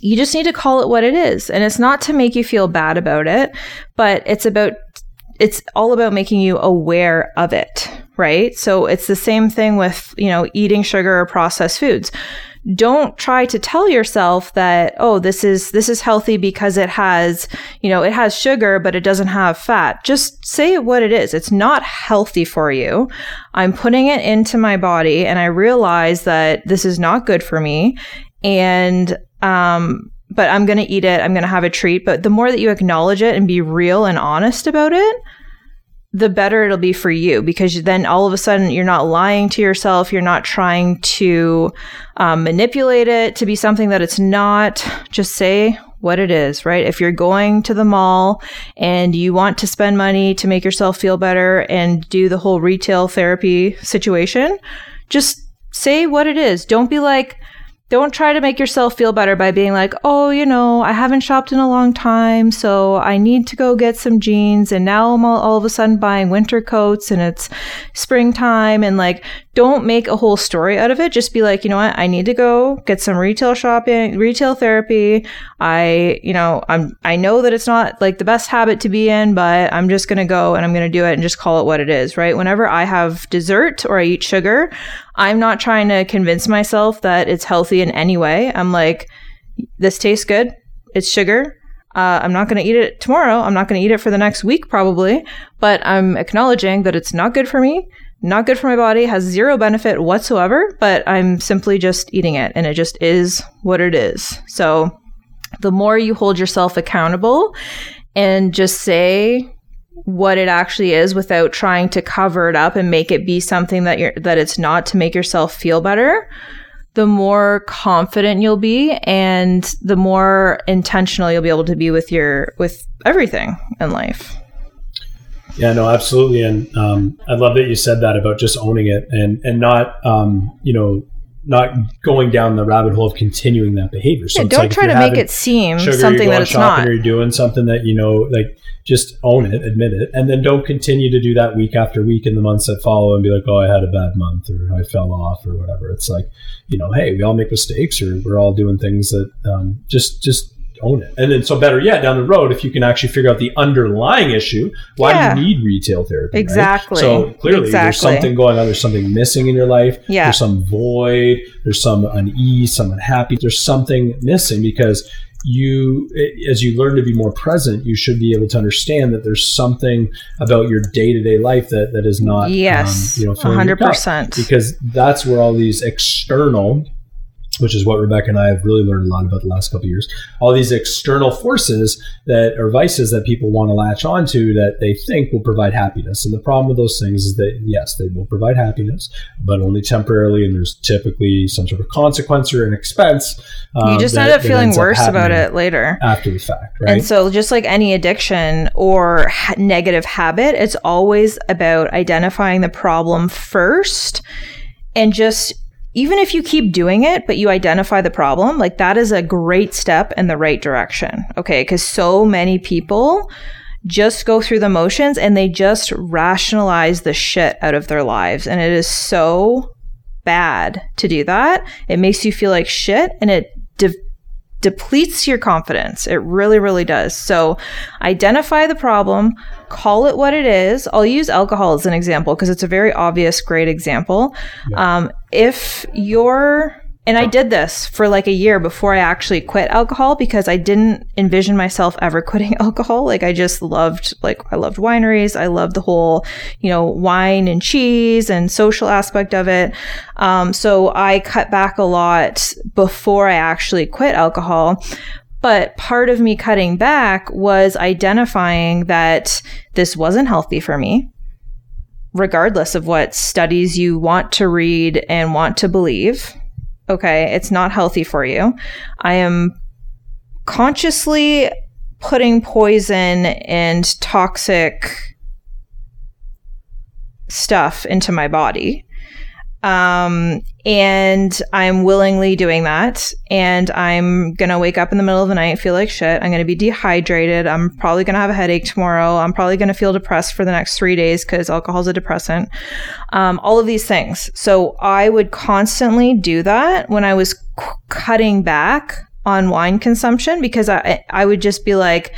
you just need to call it what it is. And it's not to make you feel bad about it, but it's about it's all about making you aware of it, right? So it's the same thing with, you know, eating sugar or processed foods don't try to tell yourself that oh this is this is healthy because it has you know it has sugar but it doesn't have fat. Just say what it is. It's not healthy for you. I'm putting it into my body and i realize that this is not good for me. And um but i'm going to eat it. I'm going to have a treat. But the more that you acknowledge it and be real and honest about it the better it'll be for you because then all of a sudden you're not lying to yourself. You're not trying to um, manipulate it to be something that it's not. Just say what it is, right? If you're going to the mall and you want to spend money to make yourself feel better and do the whole retail therapy situation, just say what it is. Don't be like, don't try to make yourself feel better by being like, oh, you know, I haven't shopped in a long time, so I need to go get some jeans. And now I'm all, all, of a sudden buying winter coats and it's springtime. And like, don't make a whole story out of it. Just be like, you know what? I need to go get some retail shopping, retail therapy. I, you know, I'm, I know that it's not like the best habit to be in, but I'm just going to go and I'm going to do it and just call it what it is, right? Whenever I have dessert or I eat sugar, I'm not trying to convince myself that it's healthy in any way. I'm like, this tastes good. It's sugar. Uh, I'm not going to eat it tomorrow. I'm not going to eat it for the next week, probably, but I'm acknowledging that it's not good for me, not good for my body, has zero benefit whatsoever, but I'm simply just eating it and it just is what it is. So the more you hold yourself accountable and just say, what it actually is without trying to cover it up and make it be something that you're that it's not to make yourself feel better the more confident you'll be and the more intentional you'll be able to be with your with everything in life. Yeah no absolutely. And um, i love that you said that about just owning it and and not um, you know not going down the rabbit hole of continuing that behavior. So yeah, don't like try to make it seem sugar, something that it's not. You're doing something that you know, like just own it, admit it, and then don't continue to do that week after week in the months that follow and be like, oh, I had a bad month or I fell off or whatever. It's like, you know, hey, we all make mistakes or we're all doing things that um, just just own it. And then, so better yet, down the road, if you can actually figure out the underlying issue, why yeah. do you need retail therapy? Exactly. Right? So clearly, exactly. there's something going on. There's something missing in your life. Yeah. There's some void. There's some unease, some unhappy. There's something missing because you as you learn to be more present you should be able to understand that there's something about your day-to-day life that that is not yes um, you know 100% because that's where all these external which is what Rebecca and I have really learned a lot about the last couple years. All these external forces that are vices that people want to latch onto that they think will provide happiness. And the problem with those things is that yes, they will provide happiness, but only temporarily. And there's typically some sort of consequence or an expense. Um, you just that, end up feeling worse about it later after the fact, right? And so, just like any addiction or ha- negative habit, it's always about identifying the problem first and just even if you keep doing it, but you identify the problem, like that is a great step in the right direction. Okay. Cause so many people just go through the motions and they just rationalize the shit out of their lives. And it is so bad to do that. It makes you feel like shit and it de- depletes your confidence. It really, really does. So identify the problem, call it what it is. I'll use alcohol as an example because it's a very obvious, great example. Yeah. Um, if you're and I did this for like a year before I actually quit alcohol because I didn't envision myself ever quitting alcohol. Like I just loved, like I loved wineries. I loved the whole, you know, wine and cheese and social aspect of it. Um, so I cut back a lot before I actually quit alcohol. But part of me cutting back was identifying that this wasn't healthy for me regardless of what studies you want to read and want to believe. Okay, it's not healthy for you. I am consciously putting poison and toxic stuff into my body. Um, and I'm willingly doing that. And I'm going to wake up in the middle of the night, feel like shit. I'm going to be dehydrated. I'm probably going to have a headache tomorrow. I'm probably going to feel depressed for the next three days because alcohol is a depressant. Um, all of these things. So I would constantly do that when I was c- cutting back on wine consumption because I, I would just be like,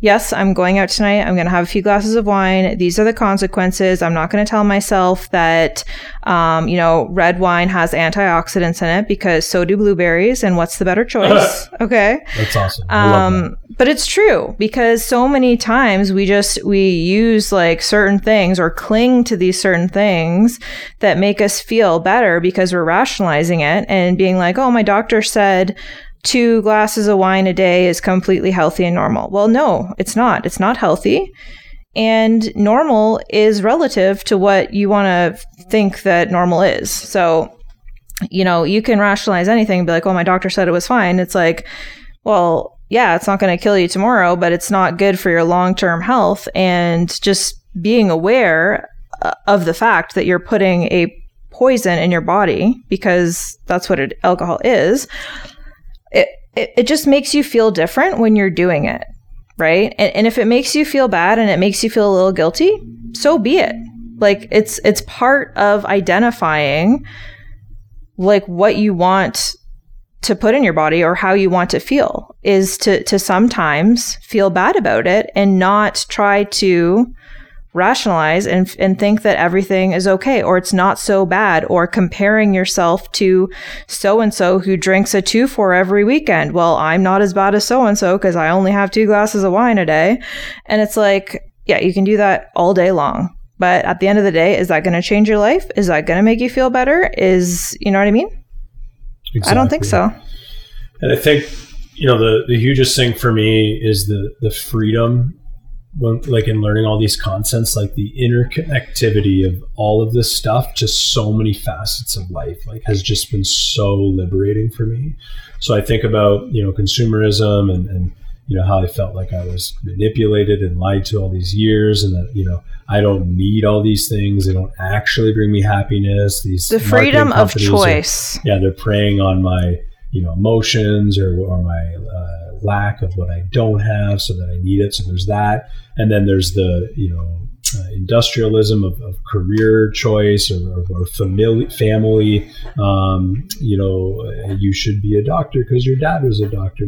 yes, I'm going out tonight. I'm going to have a few glasses of wine. These are the consequences. I'm not going to tell myself that, um, you know, red wine has antioxidants in it because so do blueberries. And what's the better choice? okay. That's awesome. Um, but it's true because so many times we just, we use like certain things or cling to these certain things that make us feel better because we're rationalizing it and being like, oh, my doctor said, two glasses of wine a day is completely healthy and normal. Well, no, it's not. It's not healthy. And normal is relative to what you want to think that normal is. So, you know, you can rationalize anything and be like, oh, my doctor said it was fine. It's like, well, yeah, it's not going to kill you tomorrow, but it's not good for your long term health. And just being aware uh, of the fact that you're putting a poison in your body because that's what it, alcohol is it, it, it just makes you feel different when you're doing it, right? And, and if it makes you feel bad and it makes you feel a little guilty, so be it. Like it's it's part of identifying like what you want to put in your body or how you want to feel is to to sometimes feel bad about it and not try to rationalize and, and think that everything is okay or it's not so bad or comparing yourself to so and so who drinks a two for every weekend. Well, I'm not as bad as so and so because I only have two glasses of wine a day. And it's like, yeah, you can do that all day long. But at the end of the day, is that going to change your life? Is that going to make you feel better? Is, you know what I mean? Exactly. I don't think so. And I think, you know, the, the hugest thing for me is the, the freedom when, like in learning all these concepts, like the interconnectivity of all of this stuff, just so many facets of life, like has just been so liberating for me. So I think about, you know, consumerism and, and you know, how I felt like I was manipulated and lied to all these years and that, you know, I don't need all these things. They don't actually bring me happiness. These the freedom of choice. Are, yeah. They're preying on my, you know, emotions or, or my, uh, lack of what I don't have so that I need it. So there's that. And then there's the, you know, uh, industrialism of, of, career choice or, or, or family, family. Um, you know, you should be a doctor because your dad was a doctor.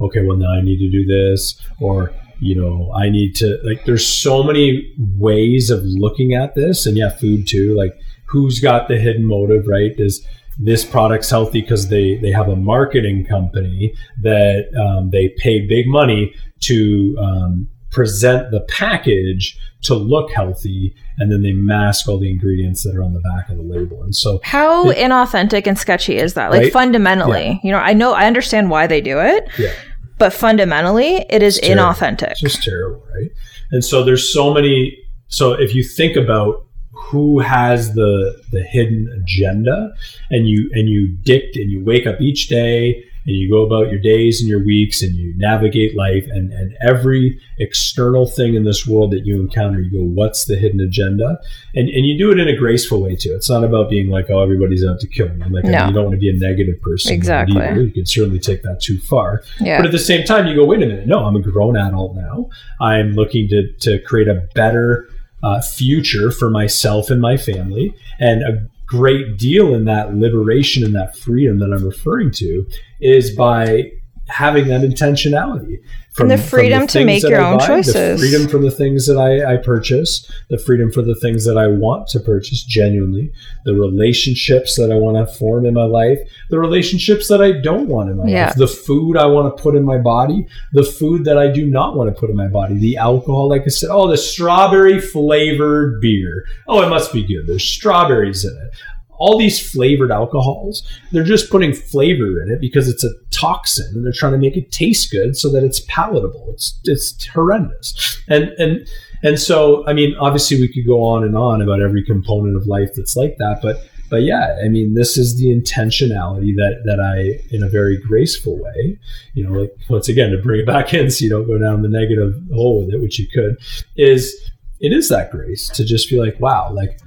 Okay, well, now I need to do this. Or, you know, I need to, like, there's so many ways of looking at this. And yeah, food too. Like, who's got the hidden motive, right? Does, this product's healthy because they they have a marketing company that um, they pay big money to um, present the package to look healthy and then they mask all the ingredients that are on the back of the label and so how it, inauthentic and sketchy is that like right? fundamentally yeah. you know i know i understand why they do it yeah. but fundamentally it is it's inauthentic it's just terrible right and so there's so many so if you think about who has the the hidden agenda and you and you dict and you wake up each day and you go about your days and your weeks and you navigate life and, and every external thing in this world that you encounter you go what's the hidden agenda? And and you do it in a graceful way too. It's not about being like oh everybody's out to kill me. Like no. I mean, you don't want to be a negative person. Exactly. either. you can certainly take that too far. Yeah. but at the same time you go wait a minute. No i'm a grown adult now. I'm looking to to create a better uh, future for myself and my family. And a great deal in that liberation and that freedom that I'm referring to is by having that intentionality from, and the freedom the to make your own buy, choices, the freedom from the things that I, I purchase, the freedom for the things that I want to purchase genuinely, the relationships that I want to form in my life, the relationships that I don't want in my yeah. life, the food I want to put in my body, the food that I do not want to put in my body, the alcohol, like I said, oh, the strawberry flavored beer. Oh, it must be good. There's strawberries in it all these flavored alcohols, they're just putting flavor in it because it's a toxin and they're trying to make it taste good so that it's palatable. It's it's horrendous. And and and so I mean obviously we could go on and on about every component of life that's like that, but but yeah, I mean, this is the intentionality that that I, in a very graceful way, you know, like once again to bring it back in, so you don't go down the negative hole with it, which you could, is it is that grace to just be like, wow, like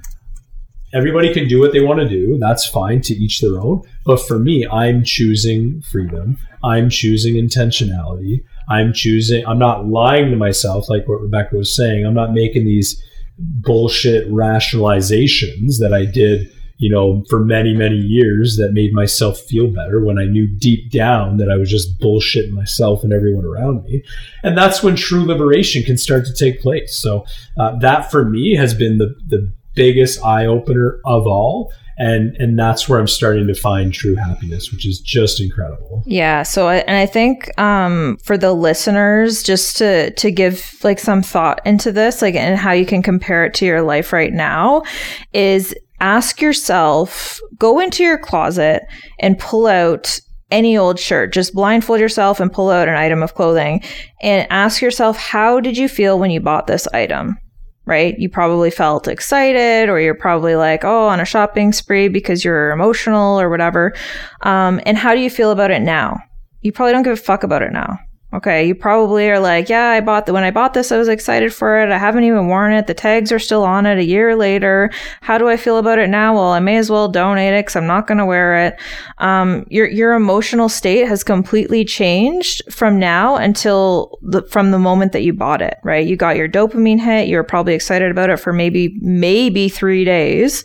everybody can do what they want to do. That's fine to each their own. But for me, I'm choosing freedom. I'm choosing intentionality. I'm choosing, I'm not lying to myself, like what Rebecca was saying. I'm not making these bullshit rationalizations that I did, you know, for many, many years that made myself feel better when I knew deep down that I was just bullshitting myself and everyone around me. And that's when true liberation can start to take place. So uh, that for me has been the, the biggest eye opener of all and and that's where I'm starting to find true happiness, which is just incredible. Yeah. So, I, and I think um, for the listeners, just to to give like some thought into this, like and how you can compare it to your life right now, is ask yourself, go into your closet and pull out any old shirt. Just blindfold yourself and pull out an item of clothing and ask yourself, how did you feel when you bought this item? Right? You probably felt excited, or you're probably like, oh, on a shopping spree because you're emotional or whatever. Um, and how do you feel about it now? You probably don't give a fuck about it now. Okay, you probably are like, yeah, I bought the when I bought this, I was excited for it. I haven't even worn it. The tags are still on it a year later. How do I feel about it now? Well, I may as well donate it because I'm not going to wear it. Um, your your emotional state has completely changed from now until the from the moment that you bought it. Right, you got your dopamine hit. You were probably excited about it for maybe maybe three days,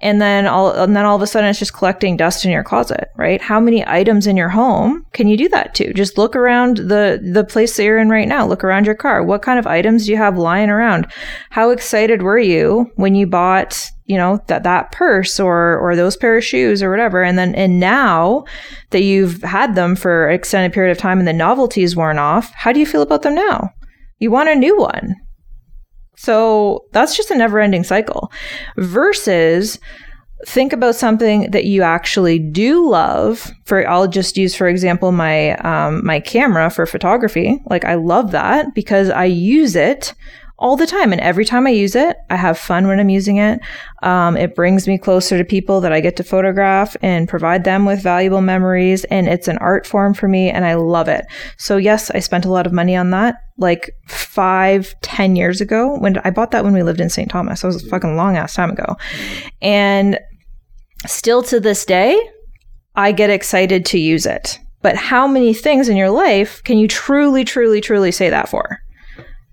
and then all and then all of a sudden it's just collecting dust in your closet right? How many items in your home can you do that to? Just look around the the place that you're in right now. Look around your car. What kind of items do you have lying around? How excited were you when you bought you know that that purse or or those pair of shoes or whatever? And then and now that you've had them for an extended period of time and the novelty's worn off how do you feel about them now? You want a new one so that's just a never ending cycle. Versus think about something that you actually do love. For I'll just use, for example, my um, my camera for photography. Like I love that because I use it all the time. And every time I use it, I have fun when I'm using it. Um, it brings me closer to people that I get to photograph and provide them with valuable memories. And it's an art form for me and I love it. So yes, I spent a lot of money on that like five, ten years ago when I bought that when we lived in St. Thomas. That was a fucking long ass time ago. And still to this day, I get excited to use it. But how many things in your life can you truly, truly, truly say that for?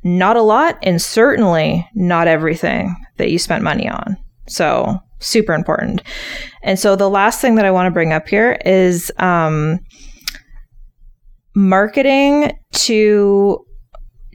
not a lot, and certainly not everything that you spent money on. So, super important. And so, the last thing that I want to bring up here is um, marketing to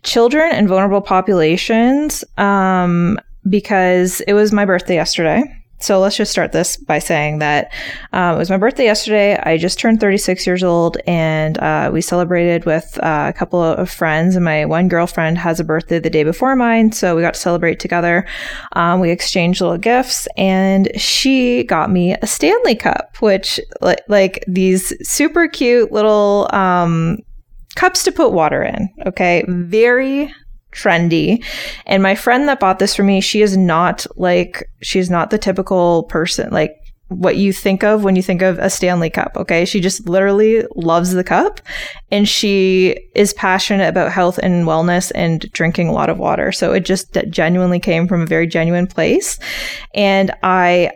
children and vulnerable populations um, because it was my birthday yesterday. So let's just start this by saying that um, it was my birthday yesterday. I just turned 36 years old, and uh, we celebrated with uh, a couple of friends. And my one girlfriend has a birthday the day before mine, so we got to celebrate together. Um, we exchanged little gifts, and she got me a Stanley Cup, which like, like these super cute little um, cups to put water in. Okay, very trendy. And my friend that bought this for me, she is not like, she's not the typical person, like what you think of when you think of a Stanley cup. Okay. She just literally loves the cup and she is passionate about health and wellness and drinking a lot of water. So it just genuinely came from a very genuine place. And I,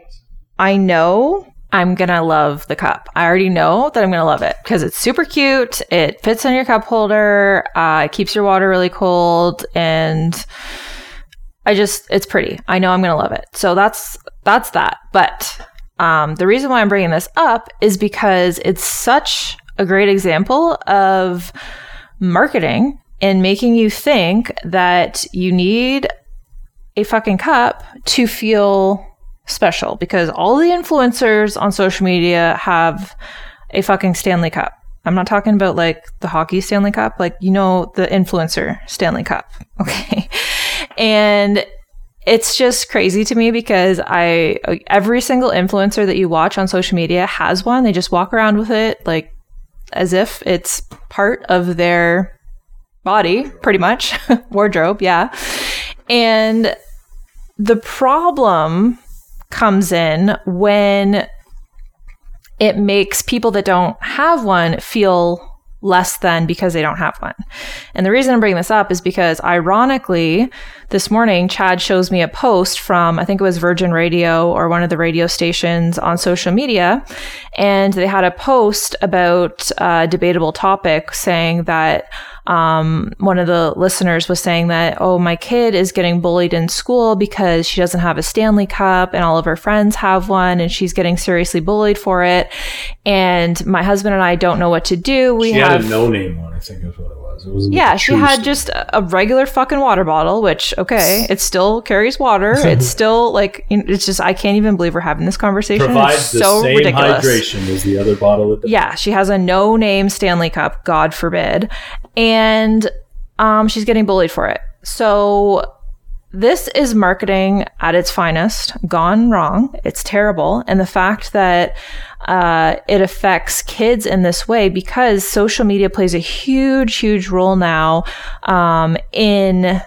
I know I'm gonna love the cup. I already know that I'm gonna love it because it's super cute. It fits on your cup holder. Uh, it keeps your water really cold, and I just it's pretty. I know I'm gonna love it. So that's that's that. But um, the reason why I'm bringing this up is because it's such a great example of marketing and making you think that you need a fucking cup to feel special because all the influencers on social media have a fucking Stanley Cup. I'm not talking about like the hockey Stanley Cup, like you know the influencer Stanley Cup. Okay. And it's just crazy to me because I every single influencer that you watch on social media has one. They just walk around with it like as if it's part of their body, pretty much. Wardrobe, yeah. And the problem comes in when it makes people that don't have one feel less than because they don't have one. And the reason I'm bringing this up is because ironically, this morning, Chad shows me a post from, I think it was Virgin Radio or one of the radio stations on social media. And they had a post about a debatable topic saying that um, one of the listeners was saying that, oh, my kid is getting bullied in school because she doesn't have a Stanley Cup and all of her friends have one and she's getting seriously bullied for it. And my husband and I don't know what to do. We she have had a no name one, I think is what it was. It wasn't yeah, she had story. just a regular fucking water bottle, which okay, it still carries water. It's still like it's just I can't even believe we're having this conversation. provides it's the so same ridiculous. hydration as the other bottle. At the Yeah, she has a no name Stanley Cup, God forbid. And um, she's getting bullied for it. So this is marketing at its finest, gone wrong. It's terrible. And the fact that uh, it affects kids in this way because social media plays a huge, huge role now um, in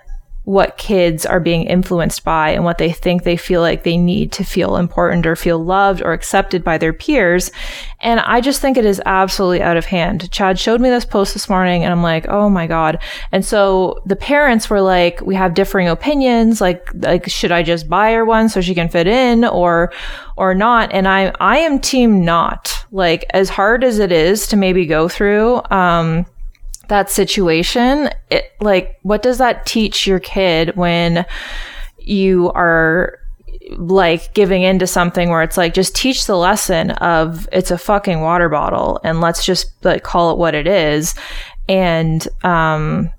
what kids are being influenced by and what they think they feel like they need to feel important or feel loved or accepted by their peers. And I just think it is absolutely out of hand. Chad showed me this post this morning and I'm like, oh my God. And so the parents were like, we have differing opinions. Like, like, should I just buy her one so she can fit in or, or not? And I, I am team not. Like, as hard as it is to maybe go through, um, that situation, it, like, what does that teach your kid when you are like giving into something where it's like just teach the lesson of it's a fucking water bottle and let's just like call it what it is. And um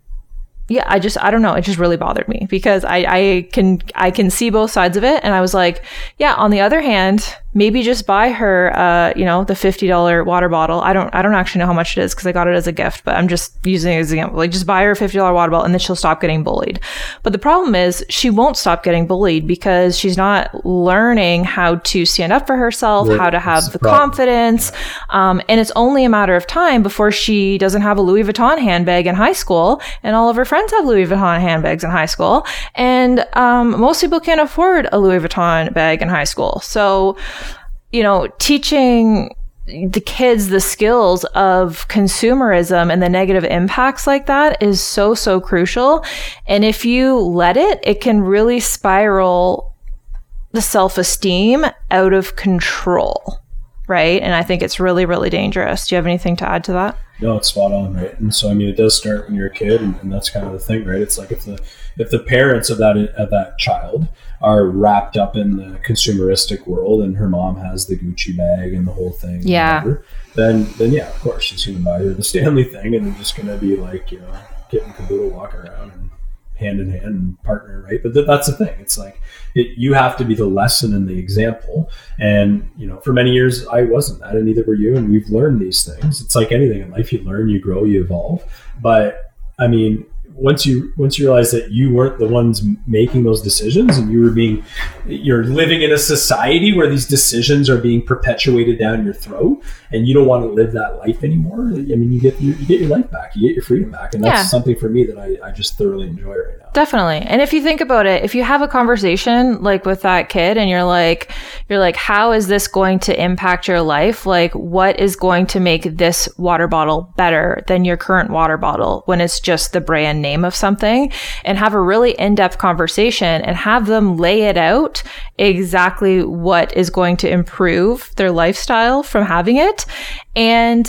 yeah i just i don't know. It just really bothered me because i i can i can see both sides of it. And i was like yeah on the other hand maybe just buy her uh you know the $50 water bottle. I don't i don't actually know how much it is because i got it as a gift but i'm just using it as an example like just buy her a $50 water bottle and then she'll stop getting bullied. But the problem is she won't stop getting bullied because she's not learning how to stand up for herself Right, how to have the the problem. confidence um, and it's only a matter of time before she doesn't have a louis vuitton handbag in high school and all of her friends have louis vuitton handbags in high school. And um, most people can't afford a louis vuitton bag in high school. So you know, teaching the kids the skills of consumerism and the negative impacts like that is so, so crucial. And if you let it, it can really spiral the self esteem out of control. Right. And I think it's really, really dangerous. Do you have anything to add to that? No, it's spot on, right? And so, I mean, it does start when you're a kid, and, and that's kind of the thing, right? It's like if the if the parents of that of that child are wrapped up in the consumeristic world, and her mom has the Gucci bag and the whole thing, Yeah. whatever, then then yeah, of course, she's going to buy her the Stanley thing, and they're just going to be like, you know, getting caboodle, walking around and hand in hand and partner, right? But th- that's the thing. It's like it, you have to be the lesson and the example. And you know, for many years I wasn't that, and neither were you. And we've learned these things. It's like anything in life: you learn, you grow, you evolve. But I mean, once you once you realize that you weren't the ones making those decisions, and you were being, you're living in a society where these decisions are being perpetuated down your throat, and you don't want to live that life anymore. I mean, you get you, you get your life back, you get your freedom back, and that's Yeah. something for me that I, I just thoroughly enjoy right now. Definitely. And if you think about it, if you have a conversation like with that kid and you're like, you're like, how is this going to impact your life? Like, what is going to make this water bottle better than your current water bottle when it's just the brand name of something? And have a really in depth conversation and have them lay it out exactly what is going to improve their lifestyle from having it. And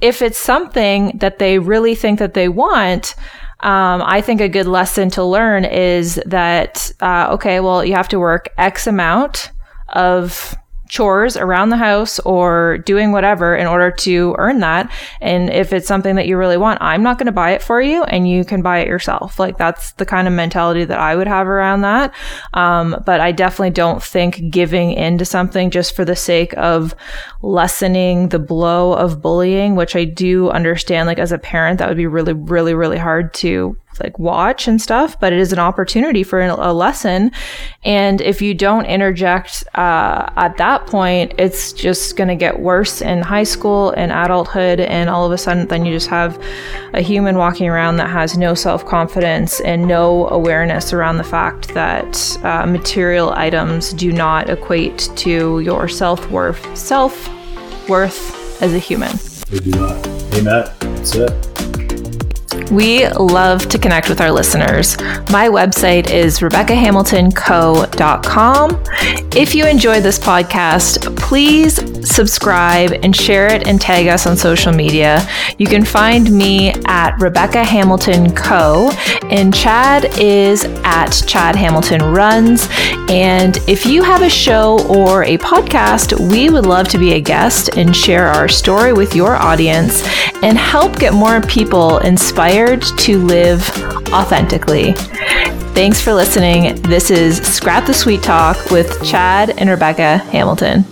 if it's something that they really think that they want, um, I think a good lesson to learn is that, uh, okay, well, you have to work X amount of chores around the house or doing whatever in order to earn that. And if it's something that you really want, I'm not going to buy it for you and you can buy it yourself. Like that's the kind of mentality that I would have around that. Um, but I definitely don't think giving into something just for the sake of lessening the blow of bullying, which I do understand, like as a parent, that would be really, really, really hard to like watch and stuff, but it is an opportunity for a lesson. And if you don't interject uh, at that point, it's just going to get worse in high school and adulthood. And all of a sudden, then you just have a human walking around that has no self confidence and no awareness around the fact that uh, material items do not equate to your self worth, self worth as a human. They do not. Amen. That's it. We love to connect with our listeners. My website is RebeccaHamiltonCo.com. If you enjoy this podcast, please subscribe and share it and tag us on social media. You can find me at Rebecca Hamilton Co. and Chad is at Chad Hamilton Runs. And if you have a show or a podcast, we would love to be a guest and share our story with your audience and help get more people to live authentically. Thanks for listening. This is Scrap the Sweet Talk with Chad and Rebecca Hamilton.